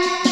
down.